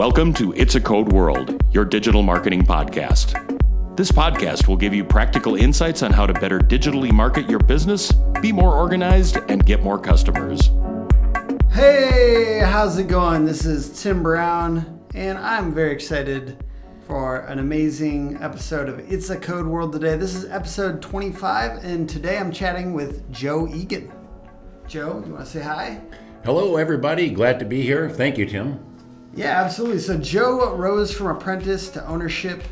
Welcome to It's a Code World, your digital marketing podcast. This podcast will give you practical insights on how to better digitally market your business, be more organized, and get more customers. Hey, how's it going? This is Tim Brown, and I'm very excited for an amazing episode of It's a Code World today. This is episode 25, and today I'm chatting with Joe Egan. Joe, you want to say hi? Hello, everybody. Glad to be here. Thank you, Tim. Yeah, absolutely. So Joe rose from apprentice to ownership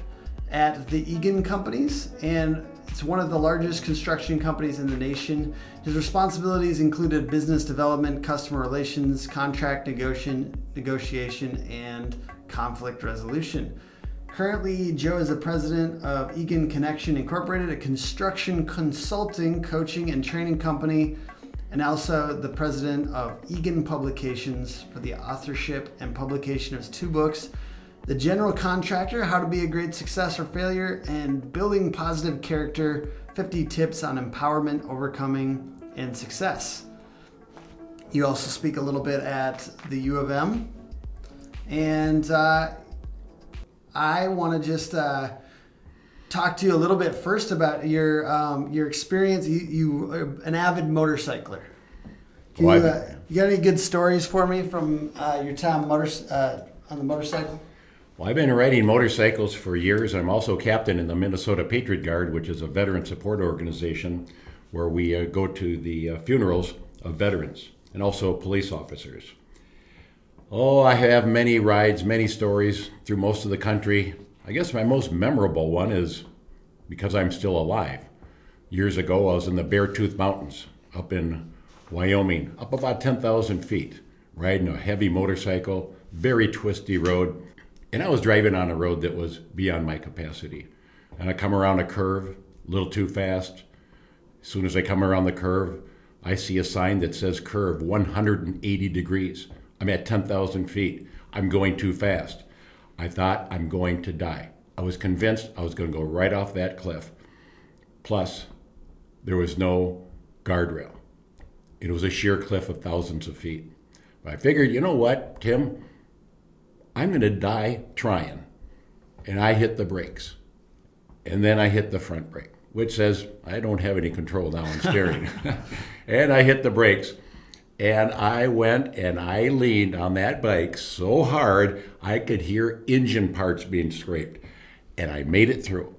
at the Egan Companies, and it's one of the largest construction companies in the nation. His responsibilities included business development, customer relations, contract negotiation, negotiation, and conflict resolution. Currently, Joe is the president of Egan Connection Incorporated, a construction consulting, coaching, and training company and also the president of Egan Publications for the authorship and publication of his two books, The General Contractor How to Be a Great Success or Failure, and Building Positive Character 50 Tips on Empowerment, Overcoming, and Success. You also speak a little bit at the U of M. And uh, I want to just. Uh, talk to you a little bit first about your um, your experience. You, you are an avid motorcycler. Can Well, you, uh, you got any good stories for me from uh, your time motor, uh, on the motorcycle? Well, I've been riding motorcycles for years. I'm also captain in the Minnesota Patriot Guard, which is a veteran support organization where we uh, go to the uh, funerals of veterans and also police officers. Oh, I have many rides, many stories through most of the country. I guess my most memorable one is because I'm still alive. Years ago, I was in the Beartooth Mountains up in Wyoming, up about 10,000 feet, riding a heavy motorcycle, very twisty road. And I was driving on a road that was beyond my capacity. And I come around a curve, a little too fast. As soon as I come around the curve, I see a sign that says curve 180 degrees. I'm at 10,000 feet. I'm going too fast. I thought I'm going to die. I was convinced I was going to go right off that cliff. Plus, there was no guardrail. It was a sheer cliff of thousands of feet. But I figured, you know what, Tim? I'm going to die trying. And I hit the brakes. And then I hit the front brake, which says I don't have any control now on steering. and I hit the brakes. And I went and I leaned on that bike so hard I could hear engine parts being scraped. And I made it through.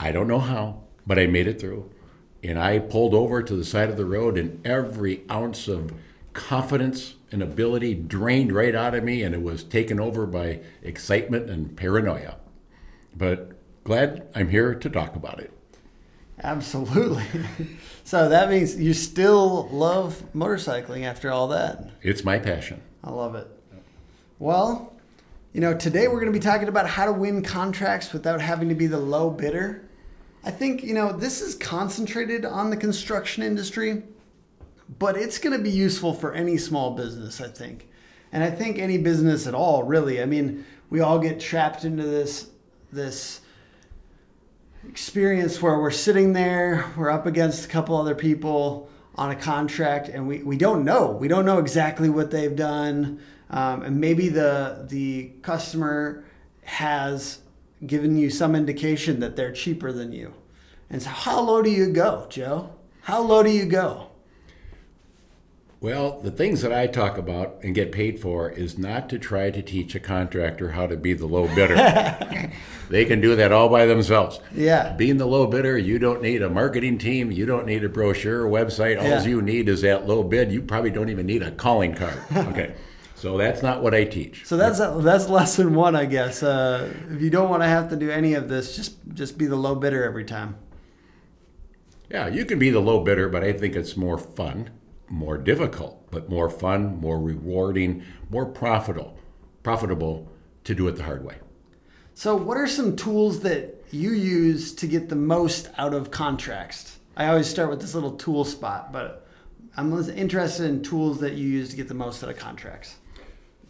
I don't know how, but I made it through. And I pulled over to the side of the road, and every ounce of confidence and ability drained right out of me, and it was taken over by excitement and paranoia. But glad I'm here to talk about it. Absolutely. so that means you still love motorcycling after all that. It's my passion. I love it. Well, you know, today we're going to be talking about how to win contracts without having to be the low bidder. I think, you know, this is concentrated on the construction industry, but it's going to be useful for any small business, I think. And I think any business at all, really. I mean, we all get trapped into this this experience where we're sitting there, we're up against a couple other people on a contract, and we, we don't know. We don't know exactly what they've done. Um, and maybe the the customer has given you some indication that they're cheaper than you. And so how low do you go, Joe? How low do you go? Well, the things that I talk about and get paid for is not to try to teach a contractor how to be the low bidder. they can do that all by themselves. Yeah. Being the low bidder, you don't need a marketing team, you don't need a brochure, a website. All Yeah. you need is that low bid. You probably don't even need a calling card. Okay. so that's not what I teach. So that's that's lesson one, I guess. Uh, if you don't want to have to do any of this, just just be the low bidder every time. Yeah, you can be the low bidder, but I think it's more fun, more difficult, but more fun, more rewarding, more profitable, profitable to do it the hard way. So, what are some tools that you use to get the most out of contracts? I always start with this little tool spot, but I'm interested in tools that you use to get the most out of contracts.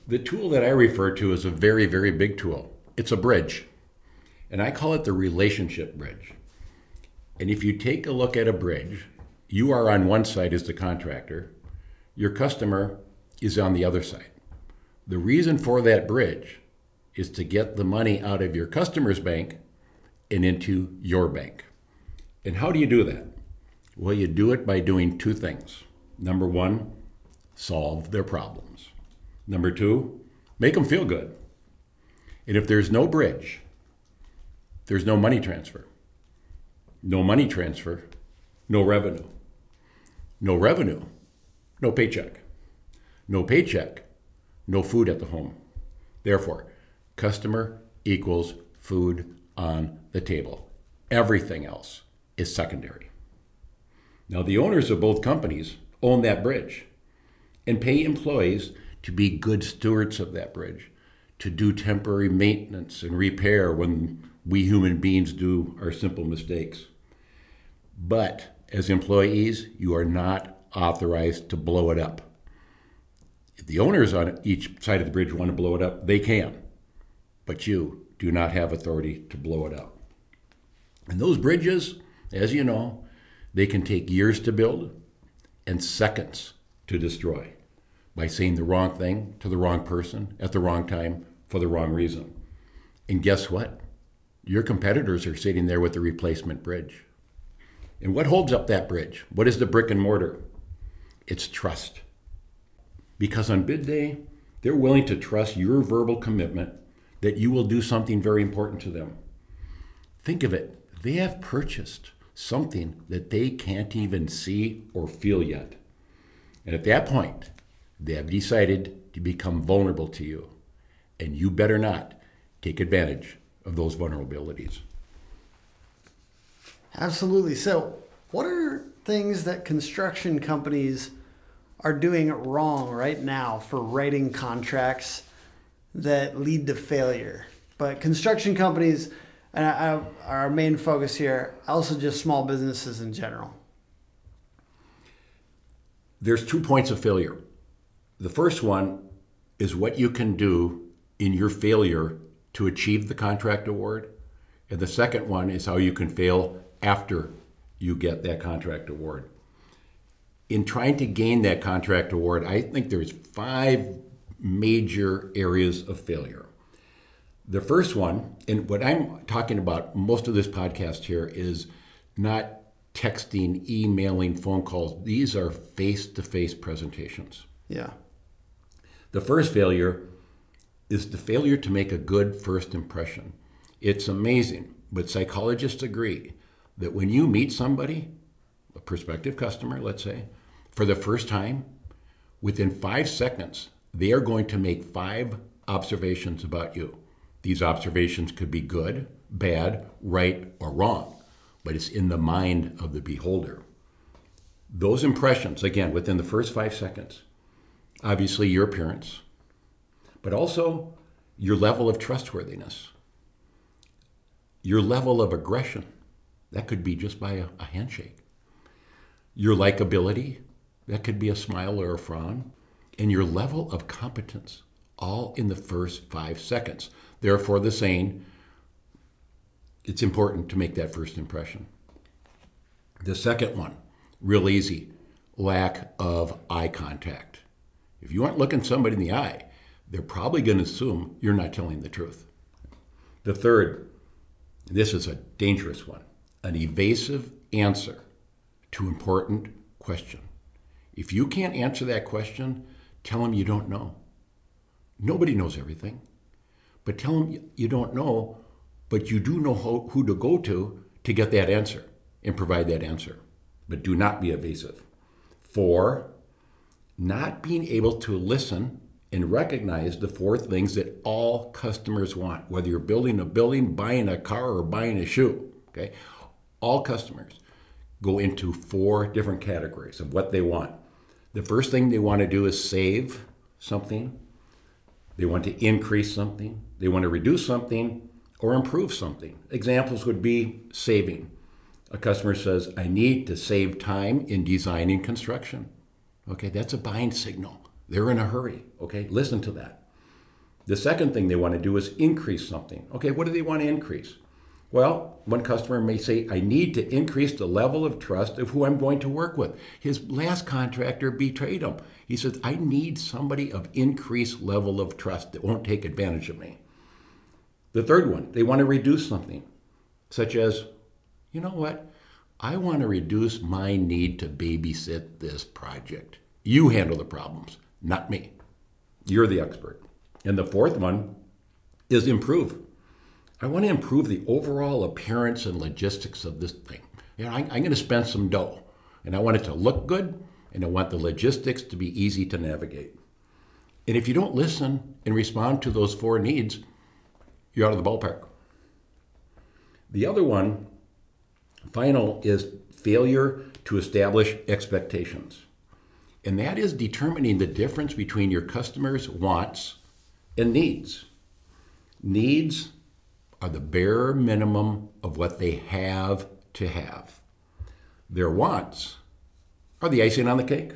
The tool that I refer to is a very, very big tool. It's a bridge, and I call it the relationship bridge. And if you take a look at a bridge, you are on one side as the contractor, your customer is on the other side. The reason for that bridge is to get the money out of your customer's bank and into your bank. And how do you do that? Well, you do it by doing two things. Number one, solve their problems. Number two, make them feel good. And if there's no bridge, there's no money transfer. No money transfer, no revenue. No revenue, no paycheck. No paycheck, no food at the home. Therefore, customer equals food on the table. Everything else is secondary. Now, the owners of both companies own that bridge and pay employees to be good stewards of that bridge, to do temporary maintenance and repair when we human beings do our simple mistakes. But as employees, you are not authorized to blow it up. If the owners on each side of the bridge want to blow it up, they can. But you do not have authority to blow it up. And those bridges, as you know, they can take years to build and seconds to destroy by saying the wrong thing to the wrong person at the wrong time for the wrong reason. And guess what? Your competitors are sitting there with the replacement bridge. And what holds up that bridge? What is the brick and mortar? It's trust. Because on bid day, they're willing to trust your verbal commitment that you will do something very important to them. Think of it. They have purchased something that they can't even see or feel yet. And at that point, they have decided to become vulnerable to you. And you better not take advantage of those vulnerabilities. Absolutely. So, what are things that construction companies are doing wrong right now for writing contracts that lead to failure? But construction companies, and I, I, our main focus here, also just small businesses in general. There's two points of failure. The first one is what you can do in your failure to achieve the contract award. And the second one is how you can fail after you get that contract award. In trying to gain that contract award, I think there's five major areas of failure. The first one, and what I'm talking about most of this podcast here is not texting, emailing, phone calls. These are face to face presentations. Yeah. The first failure is the failure to make a good first impression. It's amazing, but psychologists agree that when you meet somebody, a prospective customer, let's say, for the first time, within five seconds, they are going to make five observations about you. These observations could be good, bad, right, or wrong, but it's in the mind of the beholder. Those impressions, again, within the first five seconds, obviously your appearance, but also your level of trustworthiness, your level of aggression. That could be just by a, a handshake. Your likability, that could be a smile or a frown. And your level of competence, all in the first five seconds. Therefore, the saying, it's important to make that first impression. The second one, real easy, lack of eye contact. If you aren't looking somebody in the eye, they're probably going to assume you're not telling the truth. The third, this is a dangerous one, an evasive answer to important question. If you can't answer that question, tell them you don't know. Nobody knows everything, but tell them you don't know, but you do know who to go to to get that answer and provide that answer. But do not be evasive. Four, not being able to listen and recognize the four things that all customers want, whether you're building a building, buying a car, or buying a shoe. Okay, all customers go into four different categories of what they want. The first thing they want to do is save something. They want to increase something. They want to reduce something or improve something. Examples would be saving. A customer says, I need to save time in designing construction. Okay, that's a buying signal. They're in a hurry. Okay, listen to that. The second thing they want to do is increase something. Okay, what do they want to increase? Well, one customer may say, I need to increase the level of trust of who I'm going to work with. His last contractor betrayed him. He says, I need somebody of increased level of trust that won't take advantage of me. The third one, they want to reduce something, such as, you know what? I want to reduce my need to babysit this project. You handle the problems, not me. You're the expert. And the fourth one is improve. I want to improve the overall appearance and logistics of this thing. You know, I, I'm going to spend some dough, and I want it to look good, and I want the logistics to be easy to navigate. And if you don't listen and respond to those four needs, you're out of the ballpark. The other one, final, is failure to establish expectations. And that is determining the difference between your customers' wants and needs. Needs are the bare minimum of what they have to have. Their wants are the icing on the cake.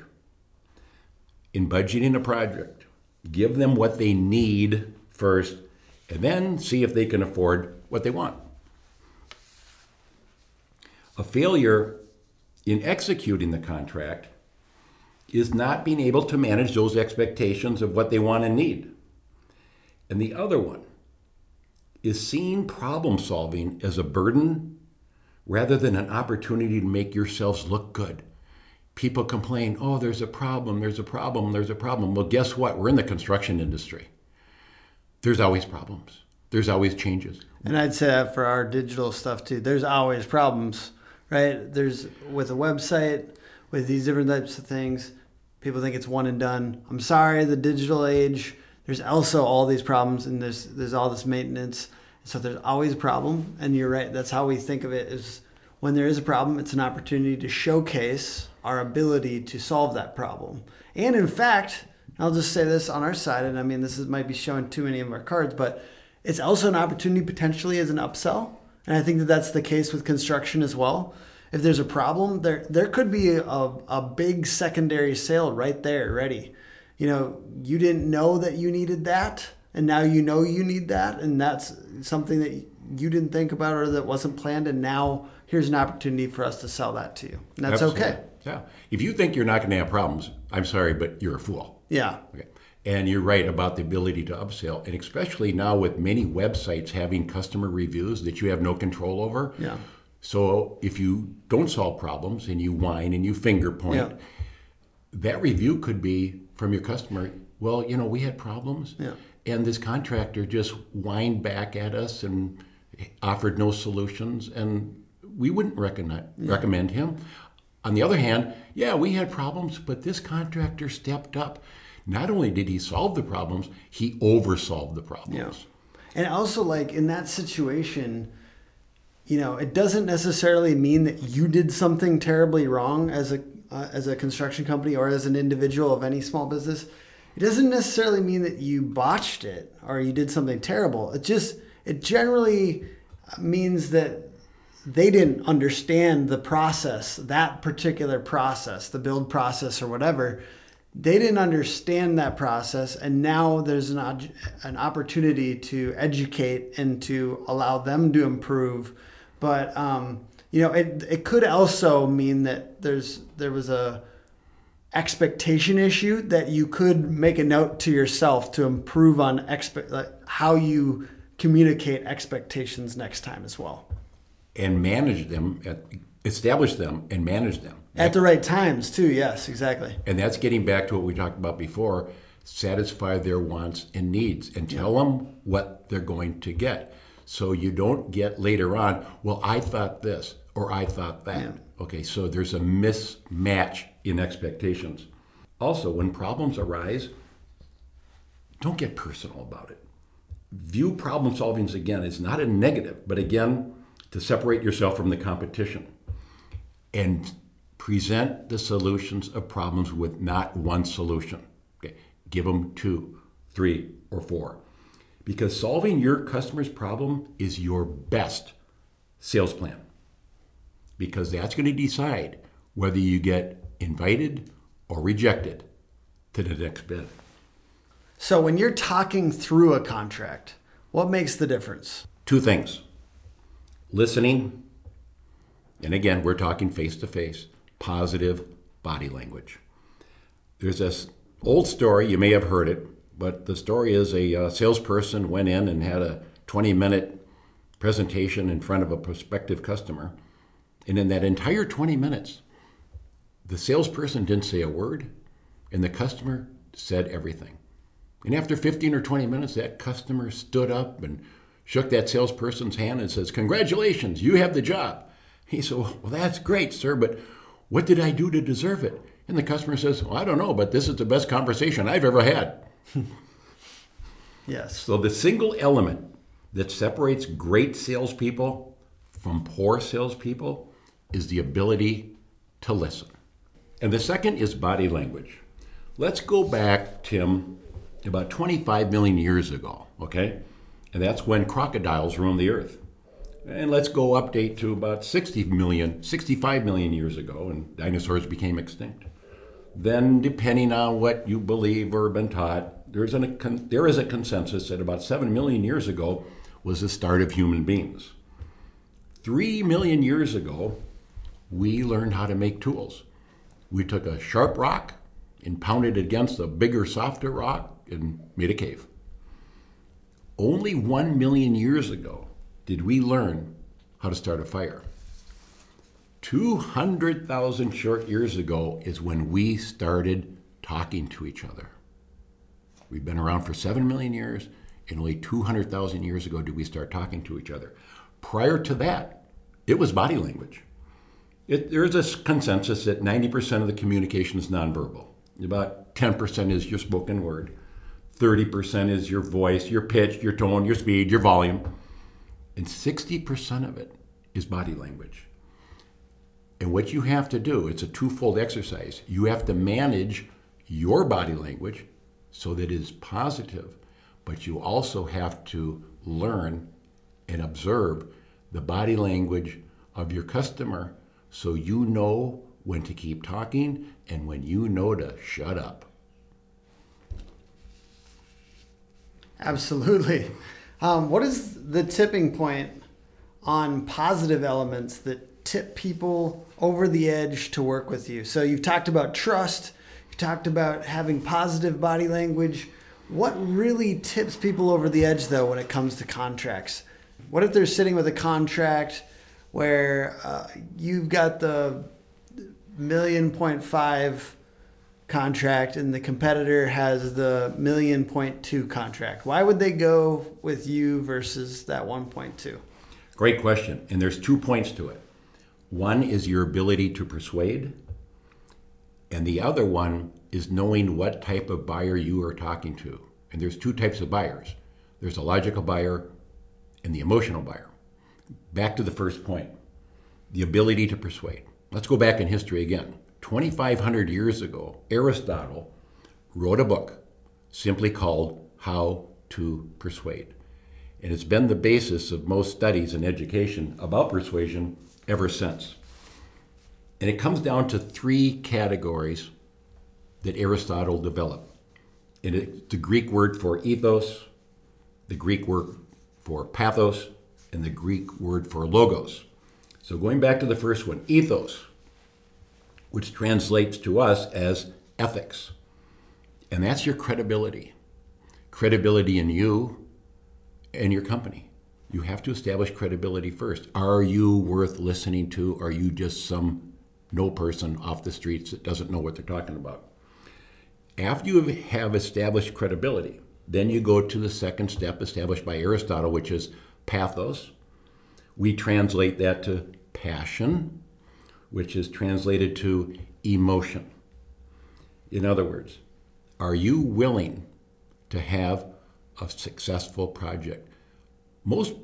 In budgeting a project, give them what they need first and then see if they can afford what they want. A failure in executing the contract is not being able to manage those expectations of what they want and need. And the other one is seeing problem solving as a burden rather than an opportunity to make yourselves look good. People complain, oh, there's a problem, there's a problem, there's a problem. Well, guess what? We're in the construction industry. There's always problems, there's always changes. And I'd say that for our digital stuff too. There's always problems, right? There's with a website, with these different types of things, people think it's one and done. I'm sorry, the digital age, there's also all these problems and there's there's all this maintenance. So there's always a problem. And you're right, that's how we think of it is when there is a problem, it's an opportunity to showcase our ability to solve that problem. And in fact, I'll just say this on our side, and I mean this is, might be showing too many of our cards, but it's also an opportunity potentially as an upsell. And I think that that's the case with construction as well. If there's a problem, there there could be a, a big secondary sale right there ready. You know, you didn't know that you needed that, and now you know you need that, and that's something that you didn't think about or that wasn't planned, and now here's an opportunity for us to sell that to you. And that's Absolutely. okay. Yeah. If you think you're not going to have problems, I'm sorry, but you're a fool. Yeah. Okay. And you're right about the ability to upsell, and especially now with many websites having customer reviews that you have no control over. Yeah. So if you don't solve problems and you whine and you finger point, Yeah. that review could be from your customer. Well, you know, we had problems, Yeah. and this contractor just whined back at us and offered no solutions, and we wouldn't recommend recommend him. On the other hand, yeah, we had problems, but this contractor stepped up. Not only did he solve the problems, he oversolved the problems. Yeah. And also, like in that situation, you know, it doesn't necessarily mean that you did something terribly wrong as a uh, as a construction company or as an individual of any small business. It doesn't necessarily mean that you botched it or you did something terrible. It just it generally means that they didn't understand the process, that particular process, the build process or whatever. They didn't understand that process, and now there's an, an opportunity to educate and to allow them to improve. But um, you know, it it could also mean that there's there was a expectation issue that you could make a note to yourself to improve on expect like how you communicate expectations next time as well. And manage them, at, establish them, and manage them. at the right times too yes exactly. And that's getting back to what we talked about before. Satisfy their wants and needs and tell them what they're going to get. So you don't get later on, well, I thought this or I thought that. Yeah. Okay, so there's a mismatch in expectations. Also, when problems arise, don't get personal about it. View problem solving again as not a negative, but again, to separate yourself from the competition and present the solutions of problems with not one solution. Okay? Give them two, three, or four. Because solving your customer's problem is your best sales plan. Because that's going to decide whether you get invited or rejected to the next bid. so when you're talking through a contract what makes the difference Two things listening, and again, we're talking face to face, positive body language. There's this old story, you may have heard it, but the story is a uh, salesperson went in and had a 20 minute presentation in front of a prospective customer. And in that entire 20 minutes, the salesperson didn't say a word, and the customer said everything. And after 15 or 20 minutes, that customer stood up and shook that salesperson's hand and says, Congratulations, you have the job. He said, Well, that's great, sir, but what did I do to deserve it? And the customer says, Well, I don't know, but this is the best conversation I've ever had. yes. So the single element that separates great salespeople from poor salespeople is the ability to listen. And the second is body language. Let's go back, Tim, about 25 million years ago, okay? And that's when crocodiles roamed the earth. And let's go update to about 60 million, 65 million years ago, and dinosaurs became extinct. Then, depending on what you believe or been taught, there's an, there is a consensus that about 7 million years ago was the start of human beings. Three million years ago, we learned how to make tools. We took a sharp rock and pounded it against a bigger, softer rock and made a cave. Only one million years ago did we learn how to start a fire. 200,000 short years ago is when we started talking to each other. We've been around for 7 million years, and only 200,000 years ago did we start talking to each other. Prior to that, it was body language. It, there's a consensus that 90% of the communication is nonverbal. About 10% is your spoken word. 30% is your voice, your pitch, your tone, your speed, your volume. And 60% of it is body language. And what you have to do, it's a twofold exercise. You have to manage your body language so that it is positive, but you also have to learn and observe the body language of your customer so you know when to keep talking and when you know to shut up. Absolutely. Um, what is the tipping point on positive elements that tip people over the edge to work with you? So you've talked about trust, you talked about having positive body language. What really tips people over the edge, though, when it comes to contracts? What if they're sitting with a contract where uh, you've got the million point five contract and the competitor has the million point two contract. Why would they go with you versus that 1.2? Great question. And there's two points to it. One is your ability to persuade, and the other one is knowing what type of buyer you are talking to. And there's two types of buyers there's a logical buyer and the emotional buyer. Back to the first point the ability to persuade. Let's go back in history again. 2,500 years ago, Aristotle wrote a book simply called How to Persuade. And it's been the basis of most studies in education about persuasion ever since. And it comes down to three categories that Aristotle developed. And it's the Greek word for ethos, the Greek word for pathos, and the Greek word for logos. So going back to the first one, ethos which translates to us as ethics. And that's your credibility credibility in you and your company. You have to establish credibility first. Are you worth listening to? Are you just some no person off the streets that doesn't know what they're talking about? After you have established credibility, then you go to the second step established by Aristotle, which is pathos. We translate that to passion which is translated to emotion. In other words, are you willing to have a successful project? Most,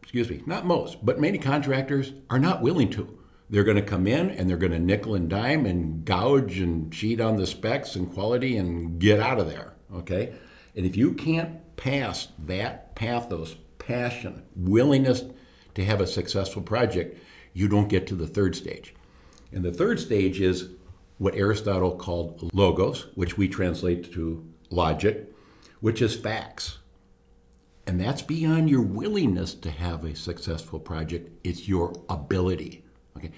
excuse me, not most, but many contractors are not willing to. They're going to come in and they're going to nickel and dime and gouge and cheat on the specs and quality and get out of there. Okay? And if you can't pass that pathos, passion, willingness to have a successful project, you don't get to the third stage. And the third stage is what Aristotle called logos, which we translate to logic, which is facts. And that's beyond your willingness to have a successful project, it's your ability. Okay?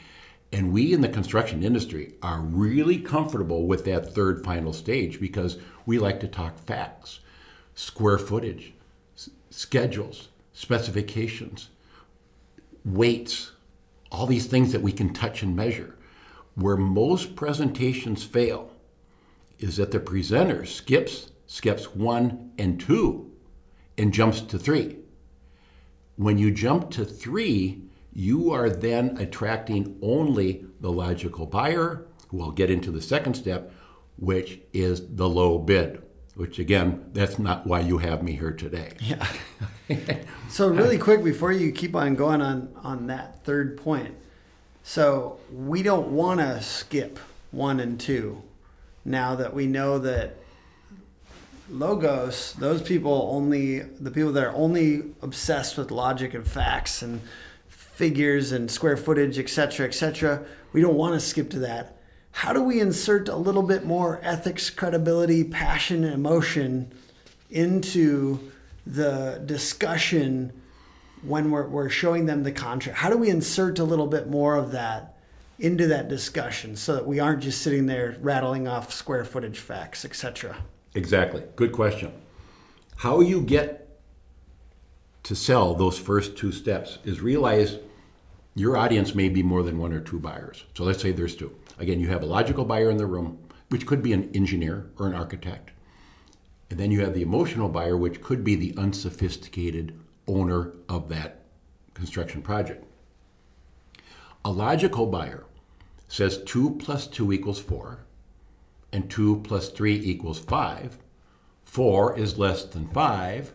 And we in the construction industry are really comfortable with that third final stage because we like to talk facts, square footage, s- schedules, specifications, weights, all these things that we can touch and measure. Where most presentations fail is that the presenter skips steps one and two and jumps to three. When you jump to three, you are then attracting only the logical buyer, who I'll get into the second step, which is the low bid. Which again, that's not why you have me here today. Yeah. so really quick before you keep on going on on that third point. So we don't want to skip one and two. Now that we know that logos, those people only the people that are only obsessed with logic and facts and figures and square footage, etc., etc. We don't want to skip to that. How do we insert a little bit more ethics, credibility, passion, and emotion into the discussion when we're, we're showing them the contract? How do we insert a little bit more of that into that discussion so that we aren't just sitting there rattling off square footage facts, etc.? Exactly. Good question. How you get to sell those first two steps is realize your audience may be more than one or two buyers. So let's say there's two. Again, you have a logical buyer in the room, which could be an engineer or an architect. And then you have the emotional buyer, which could be the unsophisticated owner of that construction project. A logical buyer says 2 plus 2 equals 4, and 2 plus 3 equals 5. 4 is less than 5.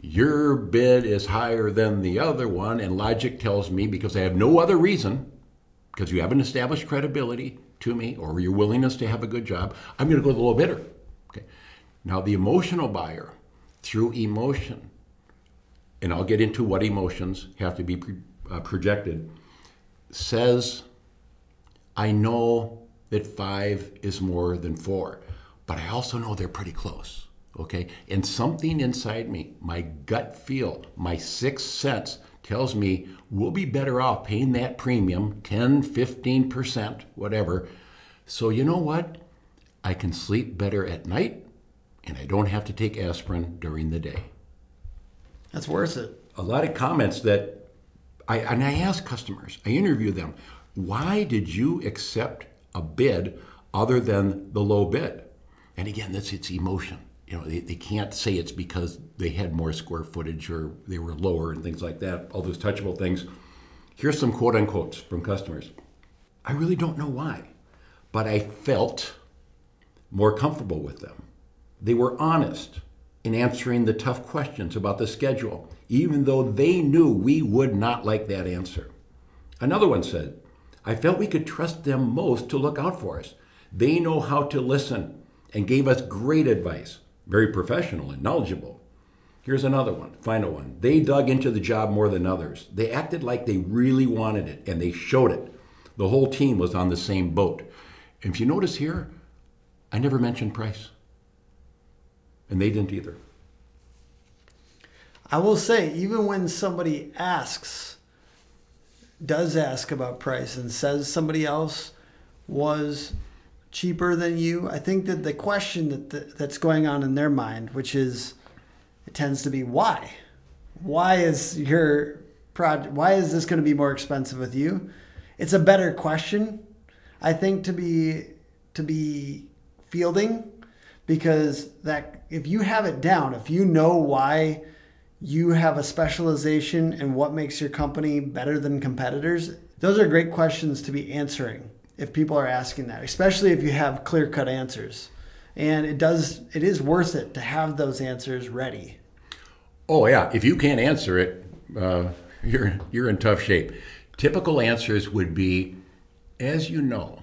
Your bid is higher than the other one, and logic tells me, because I have no other reason, because you haven't established credibility to me or your willingness to have a good job, I'm going to go to the low bidder. Okay. Now, the emotional buyer, through emotion, and I'll get into what emotions have to be pre- uh, projected, says, I know that five is more than four, but I also know they're pretty close. Okay? And something inside me, my gut feel, my sixth sense, tells me we'll be better off paying that premium 10, 15%, whatever. So, you know what? I can sleep better at night and I don't have to take aspirin during the day. That's worth it. A lot of comments that I and I ask customers, I interview them, why did you accept a bid other than the low bid? And again, that's its emotion. You know, they, they can't say it's because they had more square footage or they were lower and things like that, all those touchable things. Here's some quote unquotes from customers. I really don't know why, but I felt more comfortable with them. They were honest in answering the tough questions about the schedule, even though they knew we would not like that answer. Another one said, I felt we could trust them most to look out for us. They know how to listen and gave us great advice, very professional and knowledgeable. Here's another one, final one. They dug into the job more than others. They acted like they really wanted it and they showed it. The whole team was on the same boat. And if you notice here, I never mentioned price. And they didn't either. I will say, even when somebody asks, does ask about price and says somebody else was cheaper than you, I think that the question that the, that's going on in their mind, which is, it tends to be why, why is your project, why is this going to be more expensive with you? It's a better question, I think, to be to be fielding because that if you have it down, if you know why you have a specialization and what makes your company better than competitors, those are great questions to be answering if people are asking that, especially if you have clear cut answers. And it does it is worth it to have those answers ready. Oh yeah, if you can't answer it, uh, you're you're in tough shape. Typical answers would be, as you know,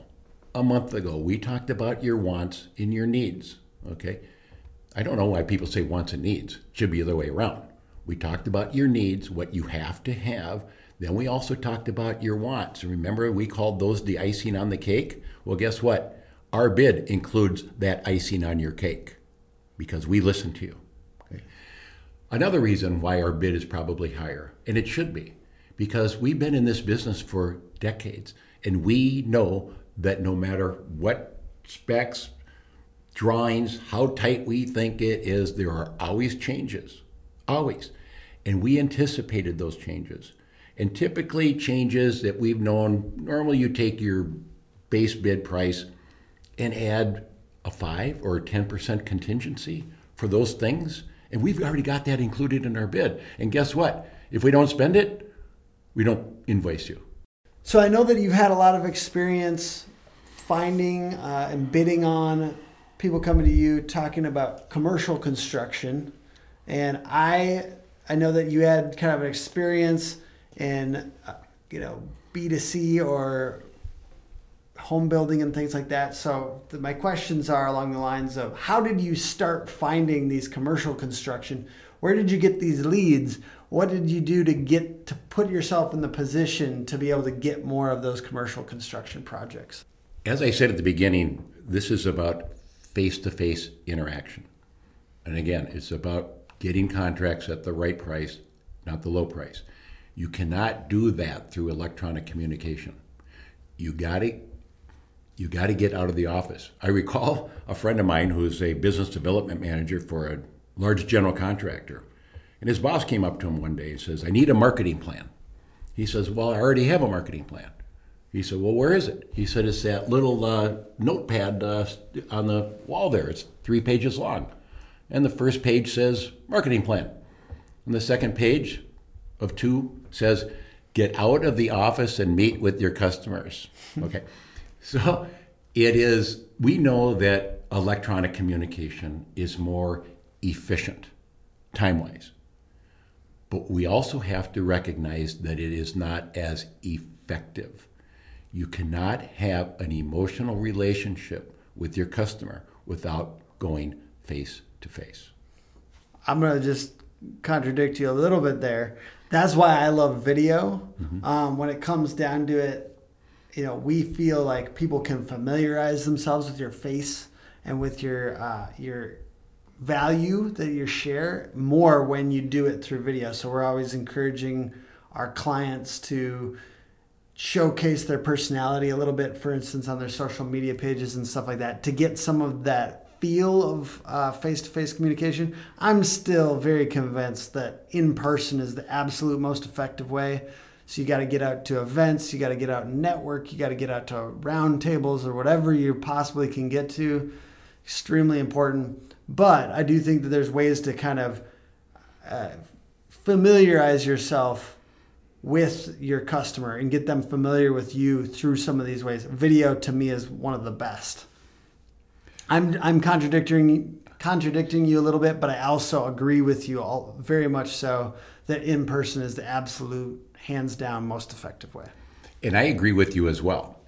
a month ago we talked about your wants and your needs. Okay, I don't know why people say wants and needs. Should be the other way around. We talked about your needs, what you have to have. Then we also talked about your wants. Remember, we called those the icing on the cake? Well, guess what? Our bid includes that icing on your cake because we listen to you. Okay? Another reason why our bid is probably higher, and it should be, because we've been in this business for decades and we know that no matter what specs, drawings, how tight we think it is, there are always changes always. And we anticipated those changes. And typically, changes that we've known normally you take your base bid price and add a 5 or a 10% contingency for those things. And we've already got that included in our bid. And guess what? If we don't spend it, we don't invoice you. So I know that you've had a lot of experience finding uh, and bidding on people coming to you talking about commercial construction, and I I know that you had kind of an experience in uh, you know B two C or home building and things like that. So the, my questions are along the lines of how did you start finding these commercial construction? Where did you get these leads? What did you do to get to put yourself in the position to be able to get more of those commercial construction projects? As I said at the beginning, this is about face to face interaction. And again, it's about getting contracts at the right price, not the low price. You cannot do that through electronic communication. You got to you got to get out of the office. I recall a friend of mine who's a business development manager for a large general contractor. And his boss came up to him one day and says, I need a marketing plan. He says, Well, I already have a marketing plan. He said, Well, where is it? He said, It's that little uh, notepad uh, on the wall there. It's three pages long. And the first page says marketing plan. And the second page of two says, Get out of the office and meet with your customers. Okay. so it is, we know that electronic communication is more efficient time wise. But we also have to recognize that it is not as effective. You cannot have an emotional relationship with your customer without going face to face. I'm going to just contradict you a little bit there. That's why I love video. Mm-hmm. Um, when it comes down to it, you know, we feel like people can familiarize themselves with your face and with your uh, your value that you share more when you do it through video. So we're always encouraging our clients to showcase their personality a little bit, for instance, on their social media pages and stuff like that, to get some of that feel of face to face communication. I'm still very convinced that in person is the absolute most effective way. So you got to get out to events, you got to get out and network, you got to get out to round tables or whatever you possibly can get to. Extremely important. But I do think that there's ways to kind of uh, familiarize yourself with your customer and get them familiar with you through some of these ways. Video to me is one of the best. I'm I'm contradicting contradicting you a little bit, but I also agree with you all very much so that in person is the absolute hands down most effective way. And I agree with you as well,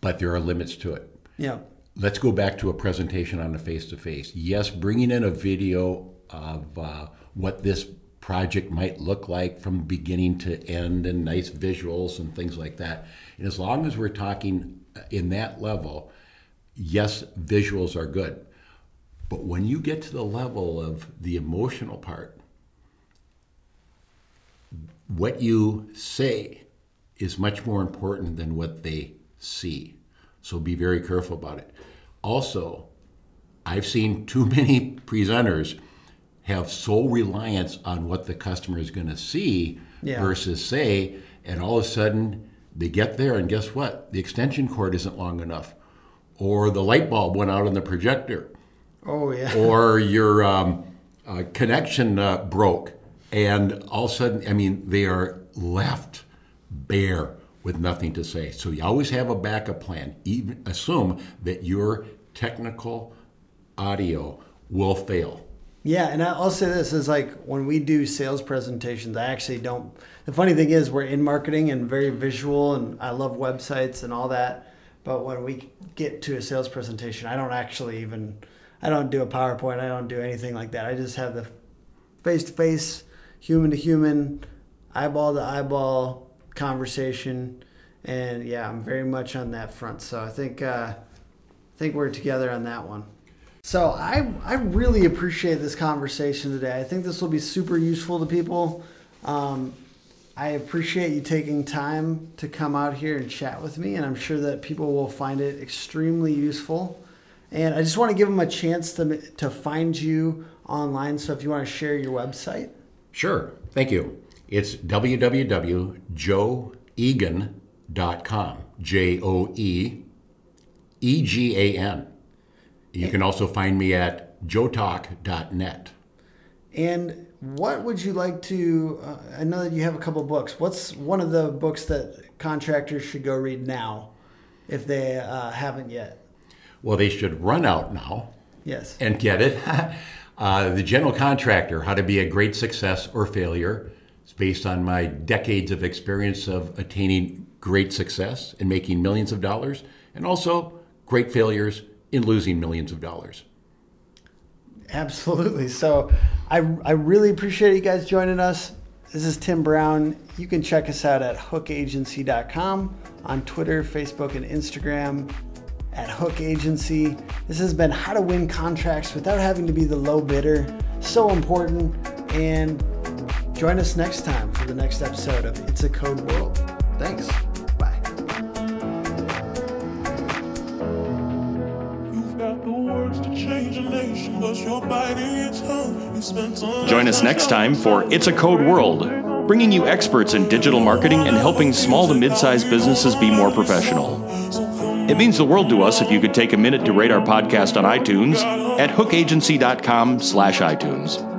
but there are limits to it. Yeah. Let's go back to a presentation on a face to face. Yes, bringing in a video of uh, what this project might look like from beginning to end and nice visuals and things like that. And as long as we're talking in that level, yes, visuals are good. But when you get to the level of the emotional part, what you say is much more important than what they see. So be very careful about it. Also, I've seen too many presenters have sole reliance on what the customer is going to see yeah. versus say, and all of a sudden they get there and guess what? The extension cord isn't long enough, or the light bulb went out on the projector. Oh yeah. Or your um, uh, connection uh, broke, and all of a sudden, I mean, they are left bare with nothing to say. So you always have a backup plan. Even assume that your technical audio will fail yeah, and I'll say this is like when we do sales presentations, I actually don't. The funny thing is, we're in marketing and very visual, and I love websites and all that. But when we get to a sales presentation, I don't actually even, I don't do a PowerPoint, I don't do anything like that. I just have the face to face, human to human, eyeball to eyeball conversation, and yeah, I'm very much on that front. So I think, uh, I think we're together on that one. So I I really appreciate this conversation today. I think this will be super useful to people. Um, I appreciate you taking time to come out here and chat with me, and I'm sure that people will find it extremely useful. And I just want to give them a chance to to find you online. So if you want to share your website. Sure. Thank you. It's www.joeegan.com. J O E E G A N. You can also find me at joetalk.net. And what would you like to? Uh, I know that you have a couple books. What's one of the books that contractors should go read now, if they uh, haven't yet? Well, they should run out now Yes. and get it. uh, the General Contractor How to Be a Great Success or Failure. It's based on my decades of experience of attaining great success and making millions of dollars, and also great failures in losing millions of dollars. Absolutely. So I, I really appreciate you guys joining us. This is Tim Brown. You can check us out at hookagency.com on Twitter, Facebook, and Instagram at Hook Agency. This has been how to win contracts without having to be the low bidder. So important. And join us next time for the next episode of It's a Code World. Thanks. Join us next time for It's a Code World, bringing you experts in digital marketing and helping small to mid sized businesses be more professional. It means the world to us if you could take a minute to rate our podcast on iTunes at hookagency.com slash iTunes.